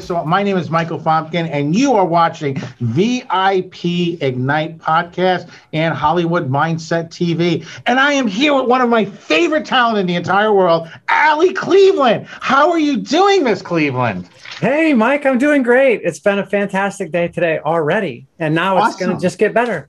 So my name is Michael Fomkin, and you are watching VIP Ignite podcast and Hollywood Mindset TV. And I am here with one of my favorite talent in the entire world, Allie Cleveland. How are you doing, Miss Cleveland? Hey, Mike, I'm doing great. It's been a fantastic day today already, and now it's going to just get better.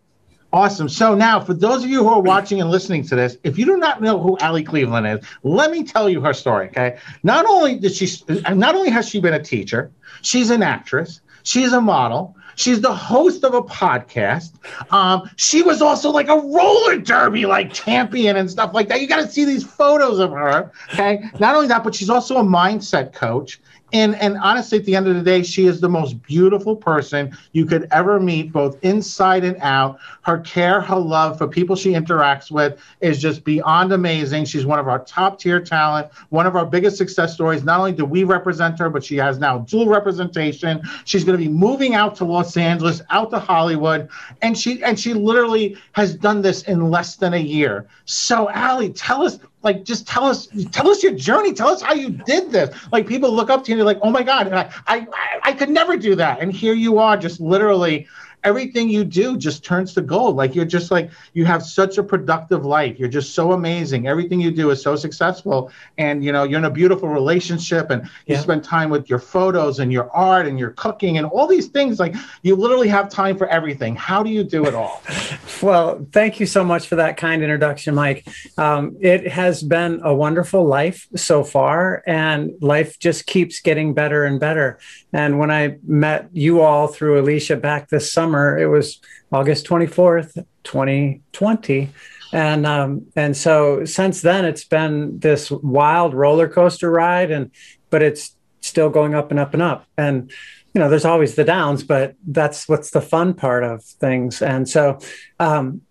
Awesome. So now, for those of you who are watching and listening to this, if you do not know who Allie Cleveland is, let me tell you her story. Okay. Not only did she, not only has she been a teacher, she's an actress, she's a model, She's the host of a podcast. Um, she was also like a roller derby like champion and stuff like that. You got to see these photos of her. Okay. Not only that, but she's also a mindset coach and and honestly at the end of the day she is the most beautiful person you could ever meet both inside and out. Her care her love for people she interacts with is just beyond amazing. She's one of our top tier talent one of our biggest success stories. Not only do we represent her but she has now dual representation. She's going to be moving out to los angeles out to hollywood and she and she literally has done this in less than a year. So Allie, tell us like just tell us tell us your journey. Tell us how you did this. Like people look up to you and they're like oh my god. I, I i could never do that. And here you are just literally everything you do just turns to gold. Like you're just like you have such a productive life. You're just so amazing. Everything you do is so successful, and you know you're in a beautiful relationship, and you yeah. spend time with your photos and your art and your cooking and all these things. Like you literally have time for everything. How do you do it all? well, thank you so much for that kind introduction, Mike. Um, it has been a wonderful life so far, and life just keeps getting better and better. And when I met you all through Alicia back this summer, it was August 24th, 2020. And um, and so since then it's been this wild roller coaster ride and but it's still going up and up and up. And you know, there's always the downs, but that's what's the fun part of things. And so um,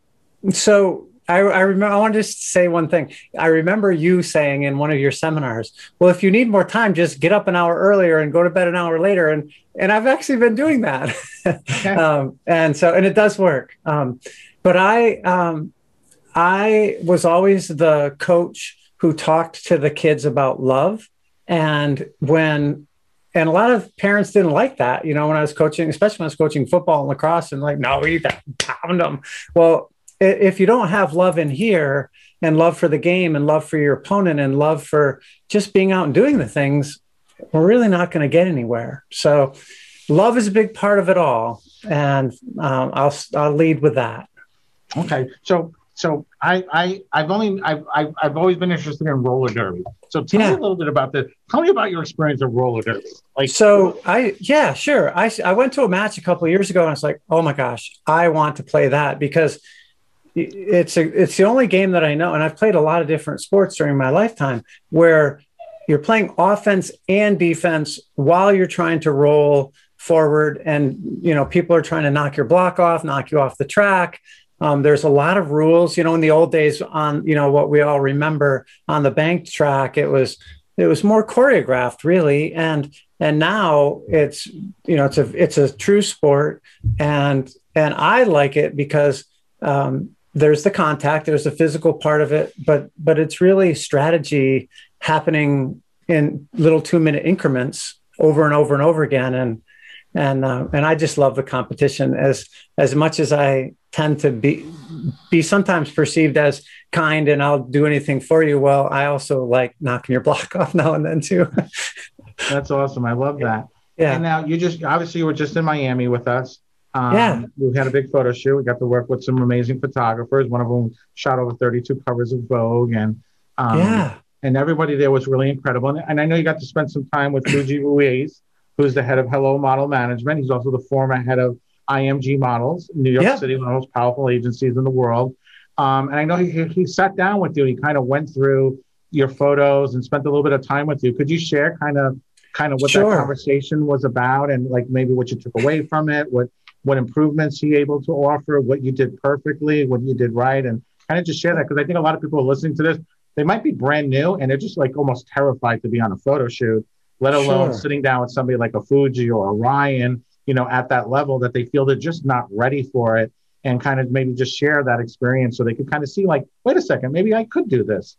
so I, I remember. I want to just say one thing. I remember you saying in one of your seminars, "Well, if you need more time, just get up an hour earlier and go to bed an hour later." And and I've actually been doing that, okay. um, and so and it does work. Um, but I um, I was always the coach who talked to the kids about love, and when and a lot of parents didn't like that. You know, when I was coaching, especially when I was coaching football and lacrosse, and like, no, we need to pound them. Well, if you don't have love in here and love for the game and love for your opponent and love for just being out and doing the things, we're really not going to get anywhere. So, love is a big part of it all, and um, I'll I'll lead with that. Okay, so so I I I've only I've I've, I've always been interested in roller derby. So tell yeah. me a little bit about this. Tell me about your experience of roller derby. Like so, I yeah sure. I I went to a match a couple years ago and I was like, oh my gosh, I want to play that because it's a, it's the only game that I know, and I've played a lot of different sports during my lifetime where you're playing offense and defense while you're trying to roll forward, and you know people are trying to knock your block off, knock you off the track. Um, there's a lot of rules. You know, in the old days, on you know what we all remember on the bank track, it was it was more choreographed, really, and and now it's you know it's a it's a true sport, and and I like it because um, there's the contact, there's the physical part of it, but but it's really strategy happening in little two minute increments over and over and over again, and and uh, and I just love the competition as as much as I tend to be be sometimes perceived as kind and I'll do anything for you. Well, I also like knocking your block off now and then too. That's awesome. I love that. Yeah. And now you just obviously you were just in Miami with us. Um, yeah. We had a big photo shoot. We got to work with some amazing photographers. One of them shot over 32 covers of Vogue. And um, yeah. And everybody there was really incredible. And, and I know you got to spend some time with Fuji Ruiz, who's the head of Hello Model Management. He's also the former head of IMG Models, New York yeah. City, one of the most powerful agencies in the world. Um, and I know he, he sat down with you. He kind of went through your photos and spent a little bit of time with you. Could you share kind of kind of what Sure. that conversation was about, and like maybe what you took away from it, what what improvements you able to offer, what you did perfectly, what you did right, and kind of just share that because I think a lot of people are listening to this. They might be brand new and they're just like almost terrified to be on a photo shoot, let alone Sure. sitting down with somebody like a Fuji or a Ryan, you know, at that level that they feel they're just not ready for it, and kind of maybe just share that experience so they could kind of see like, wait a second, maybe I could do this.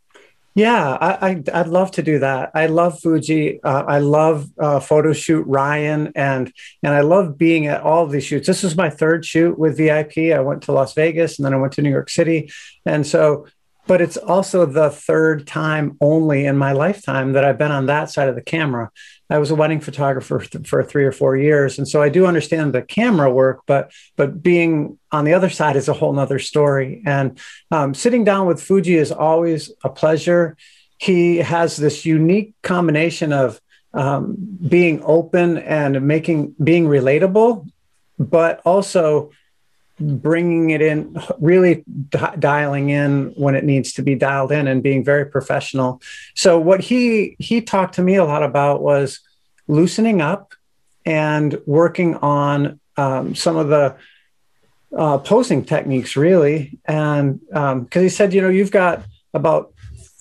Yeah, I, I I'd love to do that. I love Fuji. Uh, I love uh, photo shoot Ryan, and and I love being at all of these shoots. This was my third shoot with VIP. I went to Las Vegas, and then I went to New York City, and so. But it's also the third time only in my lifetime that I've been on that side of the camera. I was a wedding photographer for, for three or four years, and so I do understand the camera work. But but being on the other side is a whole nother story. And um, sitting down with Fuji is always a pleasure. He has this unique combination of um, being open and making being relatable, but also bringing it in, really di- dialing in when it needs to be dialed in, and being very professional. So what he he talked to me a lot about was loosening up and working on um, some of the uh, posing techniques really and because he said you know you've got about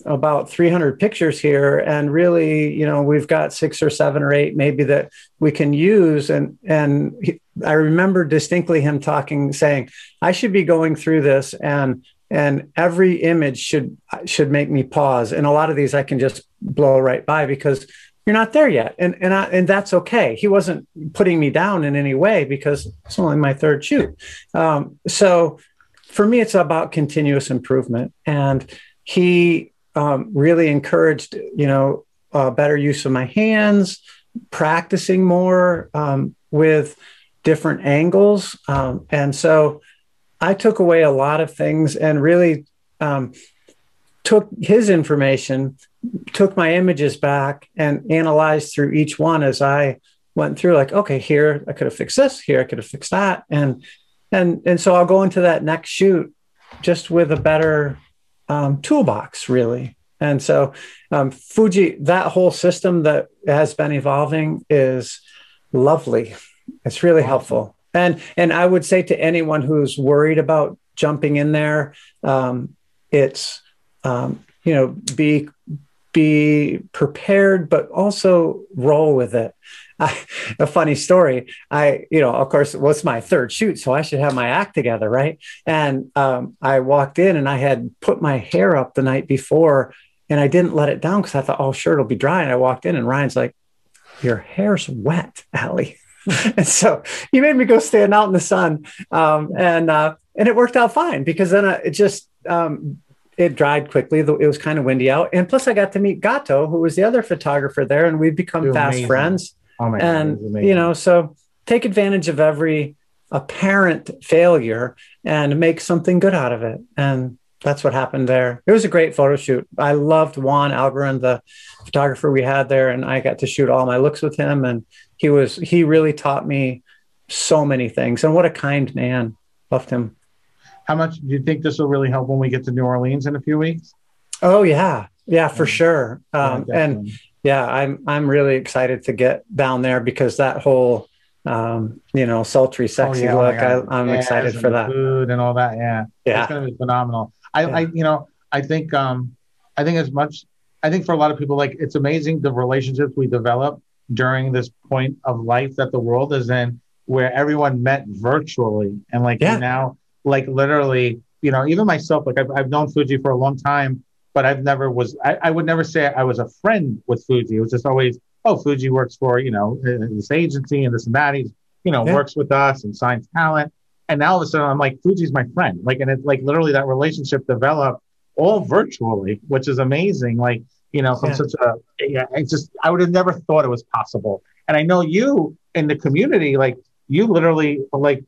about 300 pictures here and really you know we've got six or seven or eight maybe that we can use. And and he, i remember distinctly him talking saying i should be going through this and and every image should should make me pause. And a lot of these i can just blow right by because you're not there yet. And and I, and that's okay. He wasn't putting me down in any way because it's only my third shoot. Um, so for me it's about continuous improvement. And he um, really encouraged you know uh, better use of my hands practicing more um, with different angles. Um, and so i took away a lot of things and really um, took his information took my images back and analyzed through each one as I went through like okay here I could have fixed this here I could have fixed that. And and and so I'll go into that next shoot just with a better um, toolbox really. And so um, Fuji that whole system that has been evolving is lovely. It's really helpful. And and I would say to anyone who's worried about jumping in there um, it's um, you know be be prepared, but also roll with it. I, a funny story. I, you know, of course, it was my third shoot, so I should have my act together, right? And um, I walked in and I had put my hair up the night before, and I didn't let it down because I thought, oh, sure, it'll be dry. And I walked in, and Ryan's like, "Your hair's wet, Allie." and so he made me go stand out in the sun, um, and uh, and it worked out fine because then I, it just um, it dried quickly. It was kind of windy out, and plus I got to meet Gato, who was the other photographer there, and we've become You're fast amazing. friends. Oh my and God, it was amazing. you know, so take advantage of every apparent failure and make something good out of it. And that's what happened there. It was a great photo shoot. I loved Juan Algarin, the photographer we had there, and I got to shoot all my looks with him. And he was he really taught me so many things. And what a kind man. Loved him. How much do you think this will really help when we get to New Orleans in a few weeks? Oh yeah, yeah, for sure. Yeah, Um, and definitely. Yeah, I'm I'm really excited to get down there because that whole um, you know sultry, sexy Oh, yeah, oh look. I I'm Yes, excited for that. Food and all that. Yeah. Yeah, It's going to be phenomenal. I, Yeah. I, you know, I think, um, I think as much, I think for a lot of people, like it's amazing the relationships we develop during this point of life that the world is in, where everyone met virtually and like Yeah. now, like literally, you know, even myself, like I've, I've known Fuji for a long time, but I've never was, I, I would never say I was a friend with Fuji. It was just always, oh, Fuji works for, you know, this agency and this and that. He's, you know, Yeah. works with us and signs talent. And now all of a sudden I'm like, Fuji's my friend. Like, and it's like literally that relationship developed all virtually, which is amazing. Like, you know, from Yeah. such a, yeah, it's just, I would have never thought it was possible. And I know you in the community, like, you literally, like,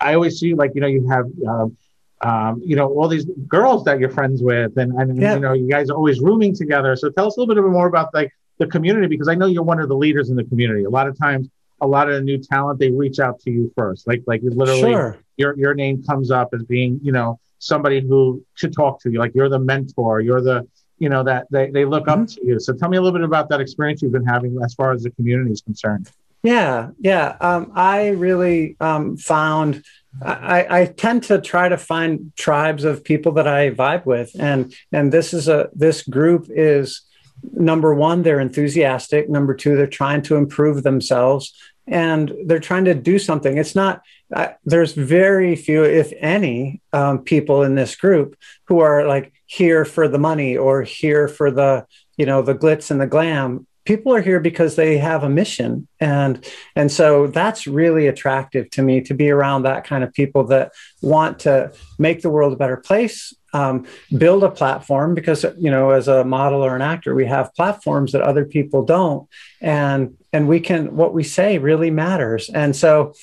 I always see, like, you know, you have, um, um, you know, all these girls that you're friends with, and, and Yeah. you know, you guys are always rooming together. So tell us a little bit more about like the community, because I know you're one of the leaders in the community. A lot of times, a lot of the new talent, they reach out to you first. Like, like literally, sure. your your name comes up as being you know somebody who should talk to you like you're the mentor you're the you know that they, they look mm-hmm. up to you. So tell me a little bit about that experience you've been having as far as the community is concerned. Yeah, yeah. Um, I really um, found I, I, tend to try to find tribes of people that I vibe with, and and this is a this group is number one they're enthusiastic. Number two they're trying to improve themselves, and they're trying to do something. It's not there's very few, if any, um, people in this group who are like here for the money or here for the you know the glitz and the glam people are here because they have a mission. And and so that's really attractive to me to be around that kind of people that want to make the world a better place um, build a platform because you know as a model or an actor we have platforms that other people don't. And and we can what we say really matters. And so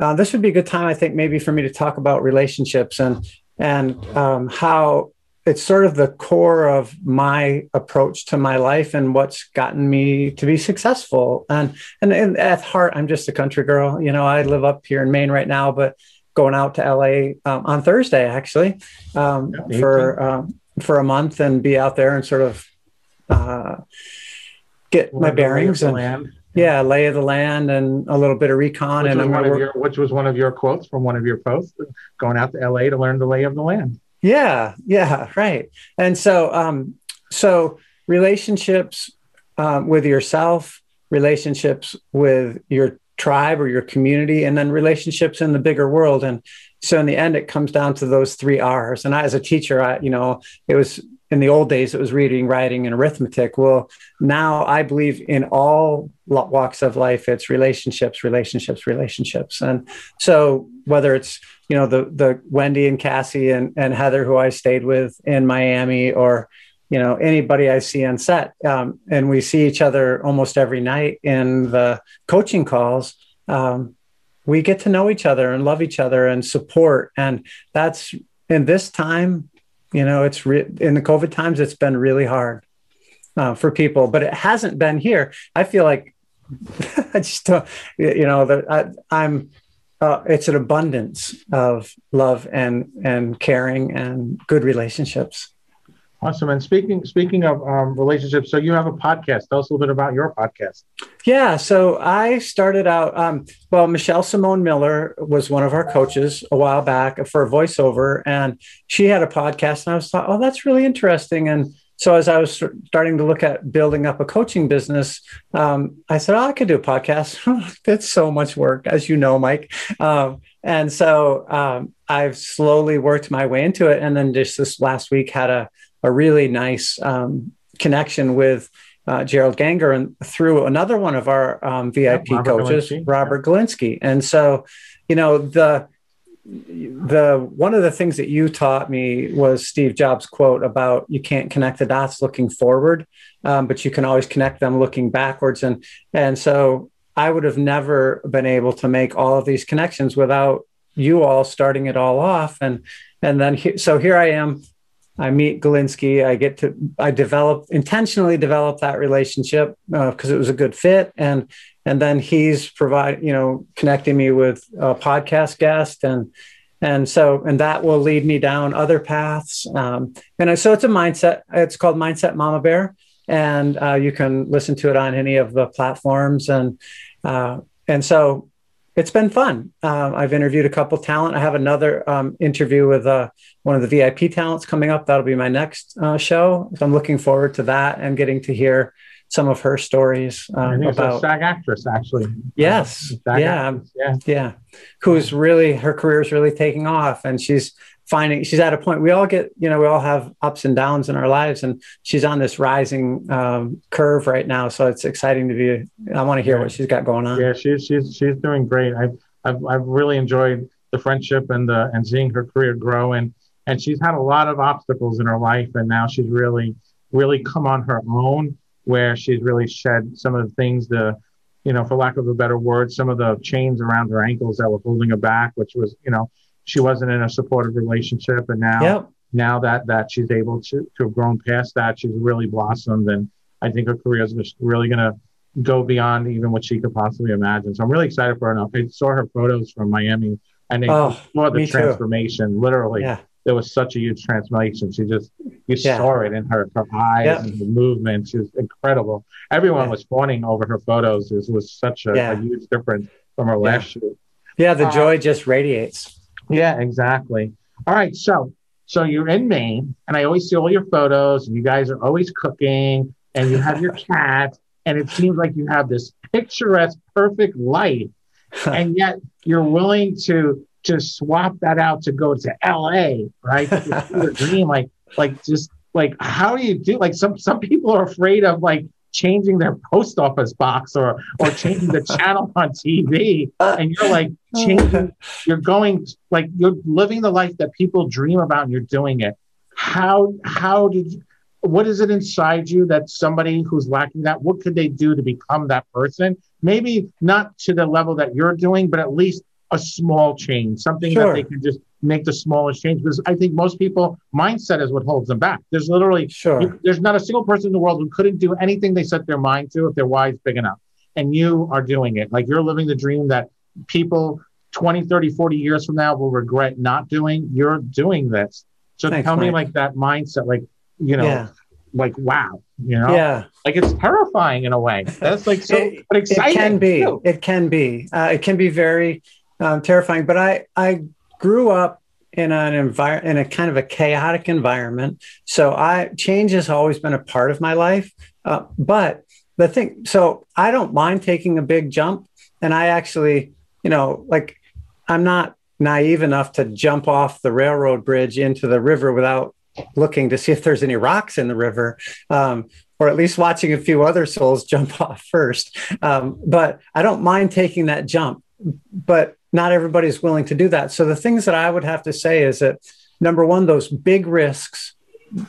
uh, this would be a good time i think maybe for me to talk about relationships and and um, how it's sort of the core of my approach to my life and what's gotten me to be successful. And, and, and at heart, I'm just a country girl. You know, I live up here in Maine right now, but going out to LA um, on Thursday actually um, yeah, for um, for a month and be out there and sort of uh, get my bearings and land. Yeah, lay of the land and a little bit of recon. Which and one of your, which was one of your quotes from one of your posts, going out to LA to learn the lay of the land. Yeah, yeah, right. And so, um, so relationships um, with yourself, relationships with your tribe or your community, and then relationships in the bigger world. And so, in the end, it comes down to those three R's. And I, as a teacher, I, you know, it was in the old days, it was reading, writing, and arithmetic. Well, now I believe in all walks of life, it's relationships, relationships, relationships. And so, whether it's you know the the Wendy and Cassie and and Heather who I stayed with in Miami or you know anybody I see on set. Um, and we see each other almost every night in the coaching calls. Um, we get to know each other and love each other and support. And that's in this time you know it's re- in the COVID times it's been really hard uh, for people but it hasn't been here. I feel like I just don't you know that I, I'm uh, it's an abundance of love and and caring and good relationships. Awesome. And speaking speaking of um, relationships, so you have a podcast. Tell us a little bit about your podcast. Yeah. So I started out. Um, well, Michelle Simone Miller was one of our coaches a while back for a voiceover, and she had a podcast. And I was thought, oh, that's really interesting. And so as I was starting to look at building up a coaching business, um, I said, oh, I could do a podcast. it's so much work, as you know, Mike. Um, and so um, I've slowly worked my way into it. And then just this last week had a, a really nice um, connection with uh, Gerald Ganger and through another one of our um, VIP yeah, coaches, Galinsky. Robert. Galinsky. And so, you know, the the one of the things that you taught me was Steve Jobs' quote about you can't connect the dots looking forward, um, but you can always connect them looking backwards. And and so I would have never been able to make all of these connections without you all starting it all off. And and then he, so here I am. I meet Galinsky. I get to I develop intentionally develop that relationship because uh, it was a good fit and and then he's provide you know connecting me with a podcast guest and and so and that will lead me down other paths. Um, and so it's a mindset it's called mindset mama bear. And uh, you can listen to it on any of the platforms. And uh, and so it's been fun. Uh, i've interviewed a couple talent. I have another um, interview with uh, one of the vip talents coming up. That'll be my next uh, show. So i'm looking forward to that and getting to hear some of her stories um, about SAG actress, actually. Yes, yeah, actress, yeah, yeah. Who's really her career is really taking off, and she's finding she's at a point. We all get, you know, we all have ups and downs in our lives, and she's on this rising um, curve right now. So it's exciting to be. I want to hear yeah. what she's got going on. Yeah, she's she's she's doing great. I've I've, I've really enjoyed the friendship and the and seeing her career grow and and she's had a lot of obstacles in her life and now she's really really come on her own where she's really shed some of the things, the, you know, for lack of a better word, some of the chains around her ankles that were holding her back, which was, you know, she wasn't in a supportive relationship. And now, yep. now that, that she's able to, to have grown past that, she's really blossomed. And I think her career is really going to go beyond even what she could possibly imagine. So I'm really excited for her. And I saw her photos from Miami and they oh, saw the transformation, too. literally. Yeah there was such a huge transformation. She just you yeah. saw it in her her eyes yep. and her movement. She was incredible. Everyone yeah. was fawning over her photos. It was such a, yeah. a huge difference from her last shoot. Yeah, the uh, joy just radiates. Yeah, exactly. All right, so so you're in Maine, and I always see all your photos, and you guys are always cooking, and you have your cat, and it seems like you have this picturesque, perfect life, and yet you're willing to to swap that out to go to LA, right? your dream, like like just like how do you do? Like some some people are afraid of like changing their post office box or or changing the channel on TV uh, and you're like uh. changing you're going like you're living the life that people dream about and you're doing it how how did you, what is it inside you that somebody who's lacking that what could they do to become that person maybe not to the level that you're doing but at least a small change something sure. that they can just make the smallest change because I think most people mindset is what holds them back. There's literally sure. You, there's not a single person in the world who couldn't do anything they set their mind to if their why is big enough. And you are doing it. Like you're living the dream that people 20, 30, 40 years from now will regret not doing. You're doing this. So Thanks, tell Mike. me like that mindset, like, you know, yeah. like wow, you know? Yeah. Like it's terrifying in a way. That's like so it, but exciting. It can be. Too. It can be. Uh, it can be very um, terrifying. But I I grew up in an environment in a kind of a chaotic environment. So I change has always been a part of my life. Uh, but the thing, so I don't mind taking a big jump, and I actually, you know, like I'm not naive enough to jump off the railroad bridge into the river without looking to see if there's any rocks in the river. Um, or at least watching a few other souls jump off first. Um, but I don't mind taking that jump. But not everybody's willing to do that. So the things that I would have to say is that number one, those big risks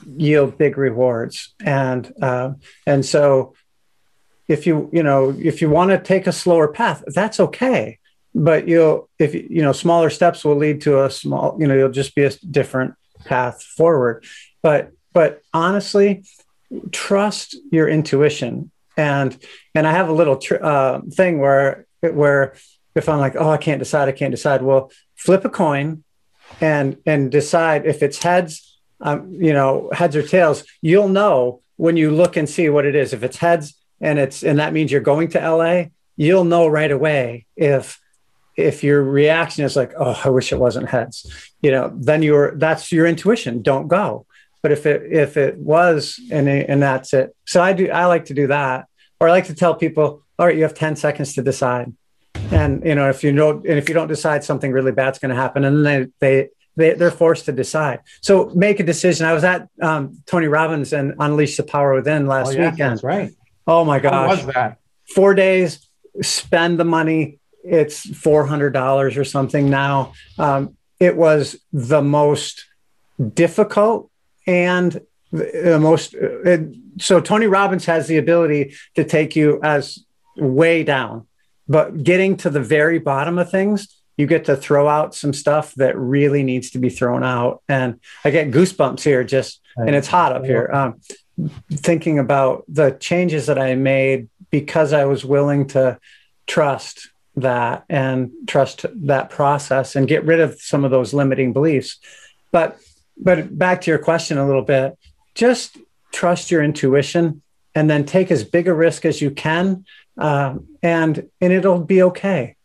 yield big rewards, and uh, and so if you you know if you want to take a slower path, that's okay. But you'll if you know smaller steps will lead to a small you know you'll just be a different path forward. But but honestly, trust your intuition and and I have a little tr- uh, thing where where if I'm like, oh, I can't decide, I can't decide. Well, flip a coin and and decide if it's heads, um, you know, heads or tails. You'll know when you look and see what it is. If it's heads and it's and that means you're going to LA, you'll know right away if if your reaction is like, oh, I wish it wasn't heads, you know, then you're that's your intuition. Don't go. But if it if it was and and that's it. So I do I like to do that. Or I like to tell people, all right, you have 10 seconds to decide and you know if you don't and if you don't decide something really bad's going to happen and then they they they, they're forced to decide. So make a decision. I was at um, Tony Robbins and Unleash the Power Within last oh, yeah, weekend. That's right. Oh my gosh. How was that? Four days, spend the money. It's $400 or something now. Um, it was the most difficult and the most. It, so Tony Robbins has the ability to take you as way down but getting to the very bottom of things, you get to throw out some stuff that really needs to be thrown out. And I get goosebumps here just, and it's hot up here. Um, thinking about the changes that I made because I was willing to trust that and trust that process and get rid of some of those limiting beliefs. But but back to your question a little bit, just trust your intuition and then take as big a risk as you can uh, and and it'll be okay.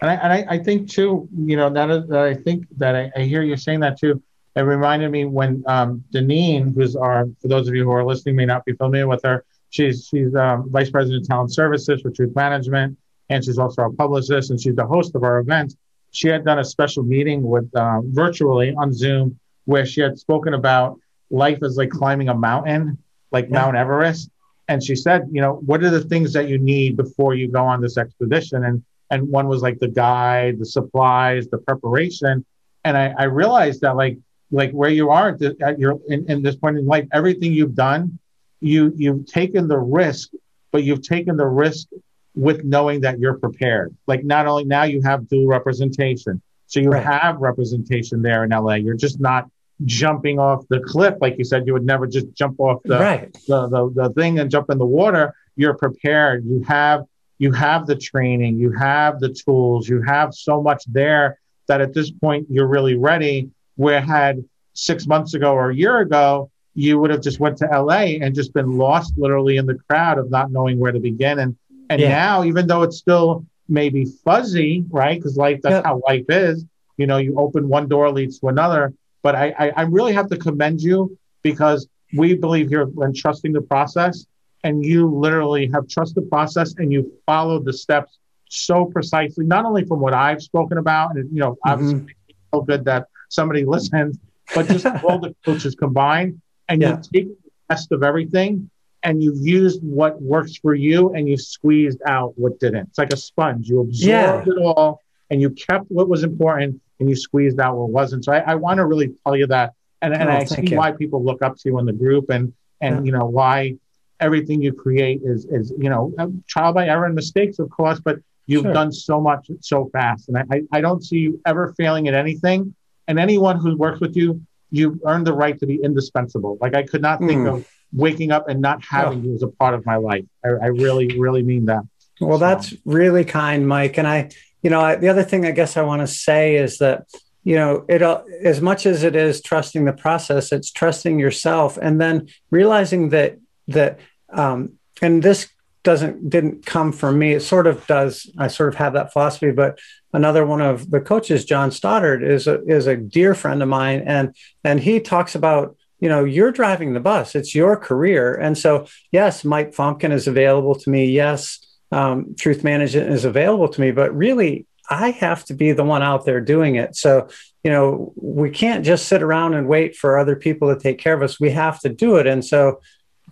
And I, and I, I think too, you know, that, that I think that I, I, hear you saying that too. It reminded me when um, Deneen, who's our, for those of you who are listening, may not be familiar with her. She's she's um, vice president of talent services for Truth Management, and she's also a publicist, and she's the host of our events. She had done a special meeting with uh, virtually on Zoom where she had spoken about life as like climbing a mountain, like yeah. Mount Everest, and she said, you know, what are the things that you need before you go on this expedition? And and one was like the guide, the supplies, the preparation. And I, I realized that like like where you are at, at your in, in this point in life, everything you've done, you you've taken the risk, but you've taken the risk with knowing that you're prepared. Like not only now you have dual representation, so you right. have representation there in LA. You're just not jumping off the cliff, like you said, you would never just jump off the, right. the, the, the thing and jump in the water. You're prepared. You have you have the training, you have the tools, you have so much there that at this point you're really ready where had six months ago or a year ago, you would have just went to LA and just been lost literally in the crowd of not knowing where to begin. And and yeah. now, even though it's still maybe fuzzy, right? Because life that's yep. how life is. You know, you open one door leads to another. But I, I, I really have to commend you because we believe here in trusting the process, and you literally have trusted the process and you followed the steps so precisely, not only from what I've spoken about, and you know, mm-hmm. obviously so good that somebody listens, but just all the coaches combined, and yeah. you take the best of everything, and you've used what works for you, and you squeezed out what didn't. It's like a sponge. You absorbed yeah. it all, and you kept what was important, and you squeezed out what wasn't. So I, I want to really tell you that, and, and oh, I see you. why people look up to you in the group, and and yeah. you know why everything you create is is you know trial by error and mistakes, of course, but You've sure. done so much so fast, and I, I don't see you ever failing at anything. And anyone who works with you, you've earned the right to be indispensable. Like I could not think mm. of waking up and not having oh. you as a part of my life. I, I really, really mean that. Well, so. that's really kind, Mike. And I, you know, I, the other thing I guess I want to say is that you know it as much as it is trusting the process it's trusting yourself and then realizing that that um, and this doesn't didn't come from me. It sort of does. I sort of have that philosophy, but another one of the coaches, John Stoddard, is a is a dear friend of mine, and and he talks about you know you're driving the bus. It's your career, and so yes, Mike Fomkin is available to me. Yes, um, Truth Management is available to me, but really. I have to be the one out there doing it. So, you know, we can't just sit around and wait for other people to take care of us. We have to do it. And so,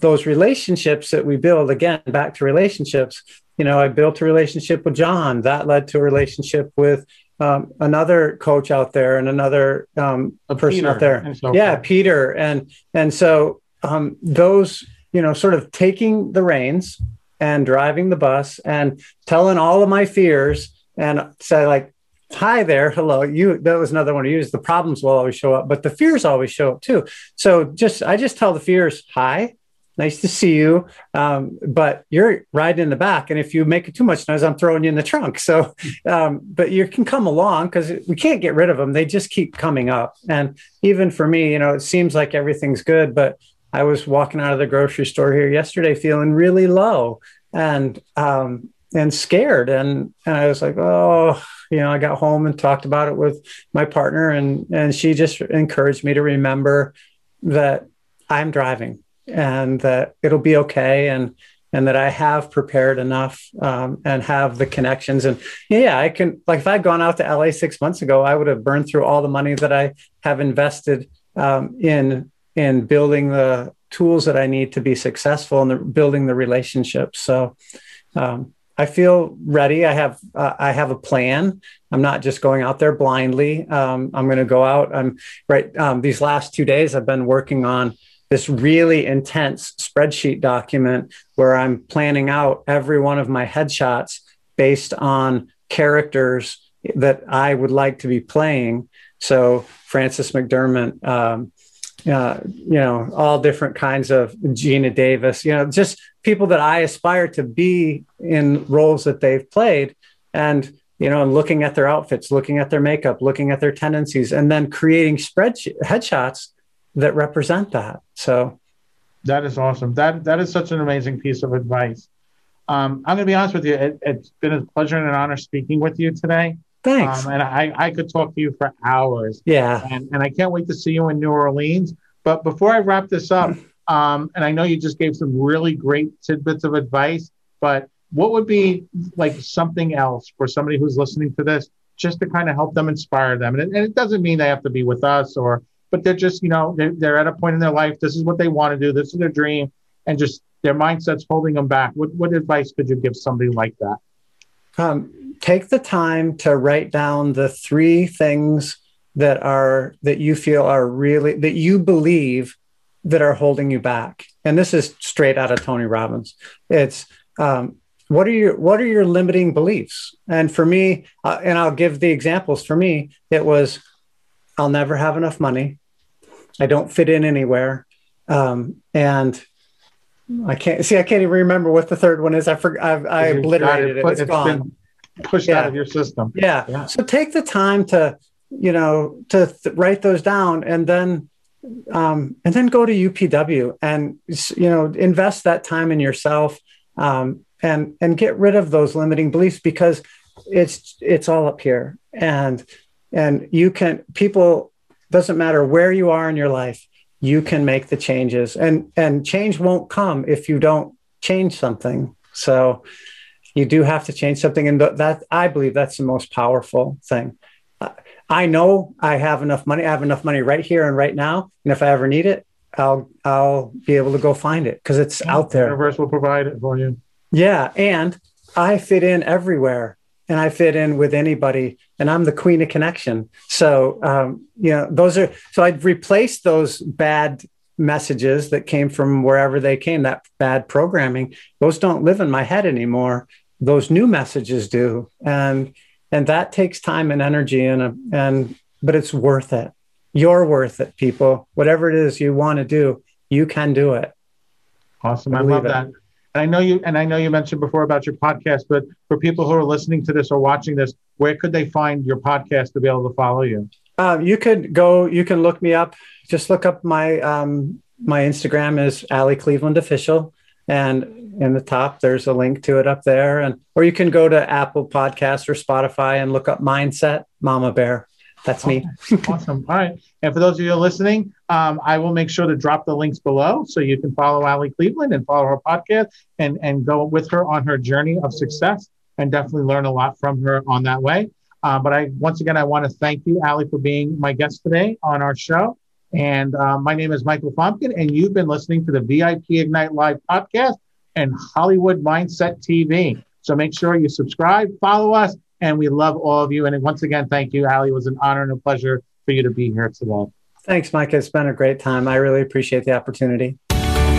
those relationships that we build again back to relationships you know i built a relationship with john that led to a relationship with um, another coach out there and another um, person peter out there so yeah forth. peter and and so um, those you know sort of taking the reins and driving the bus and telling all of my fears and say like hi there hello you that was another one to use the problems will always show up but the fears always show up too so just i just tell the fears hi nice to see you. Um, but you're riding in the back. And if you make too much noise, I'm throwing you in the trunk. So, um, but you can come along because we can't get rid of them. They just keep coming up. And even for me, you know, it seems like everything's good, but I was walking out of the grocery store here yesterday feeling really low and, um, and scared. And, and I was like, oh, you know, I got home and talked about it with my partner and, and she just encouraged me to remember that I'm driving and that it'll be okay and and that I have prepared enough um, and have the connections. And yeah, I can like if I'd gone out to LA six months ago, I would have burned through all the money that I have invested um, in in building the tools that I need to be successful and building the relationships. So um, I feel ready. I have uh, I have a plan. I'm not just going out there blindly. Um, I'm going to go out. I'm right. Um, these last two days, I've been working on this really intense spreadsheet document where I'm planning out every one of my headshots based on characters that I would like to be playing. So Francis McDermott, um, uh, you know, all different kinds of Geena Davis, you know, just people that I aspire to be in roles that they've played. And, you know, and looking at their outfits, looking at their makeup, looking at their tendencies, and then creating spreadsheet headshots that represent that. So that is awesome. That that is such an amazing piece of advice. Um, I'm going to be honest with you. It, has been a pleasure and an honor speaking with you today. Thanks. Um, and I, I could talk to you for hours. Yeah. And, and I can't wait to see you in New Orleans. But before I wrap this up, um, and I know you just gave some really great tidbits of advice, but what would be like something else for somebody who's listening to this just to kind of help them inspire them? And it, and it doesn't mean they have to be with us or but they're just, you know, they're, they're at a point in their life. This is what they want to do. This is their dream. And just their mindset's holding them back. What, what advice could you give somebody like that? Um, take the time to write down the three things that are that you feel are really that you believe that are holding you back and this is straight out of tony robbins it's um, what are your what are your limiting beliefs and for me uh, and i'll give the examples for me it was i'll never have enough money I don't fit in anywhere. Um, and I can't see. I can't even remember what the third one is. I forgot. I, I obliterated it. it. It's, it's gone. Pushed yeah. out of your system. Yeah. yeah. So take the time to you know, to th- write those down and then um, and then go to UPW and you know invest that time in yourself um, and and get rid of those limiting beliefs because it's it's all up here and and you can people doesn't matter where you are in your life you can make the changes and and change won't come if you don't change something so you do have to change something and that i believe that's the most powerful thing I know I have enough money. I have enough money right here and right now. And if I ever need it, I'll I'll be able to go find it because it's yeah, out there. The universe will provide it for you. Yeah, and I fit in everywhere, and I fit in with anybody, and I'm the queen of connection. So um, you know, those are so I'd replace those bad messages that came from wherever they came, that bad programming. Those don't live in my head anymore. Those new messages do, and and that takes time and energy and a, and but it's worth it. You're worth it people. Whatever it is you want to do you can do it. Awesome. I, I love it. that. And i know you and i know you mentioned before about your podcast but for people who are listening to this or watching this where could they find your podcast to be able to follow you? Uh, you could go you can look me up. Just look up my um, my instagram is ali cleveland official. And in the top there's a link to it up there. And or you can go to apple podcast or spotify and look up mindset mama bear. That's me. Awesome. All right. And for those of you listening um, i will make sure to drop the links below so you can follow ali cleveland and follow her podcast and and go with her on her journey of success and definitely learn a lot from her on that way. Uh, but i once again i want to thank you ali for being my guest today on our show. And uh, my name is michael Fomkin, and you've been listening to the vip ignite live podcast and Hollywood Mindset TV. So make sure you subscribe, follow us, and we love all of you. And once again, thank you, Ali. It was an honor and a pleasure for you to be here today. Thanks, Mike. It's been a great time. I really appreciate the opportunity.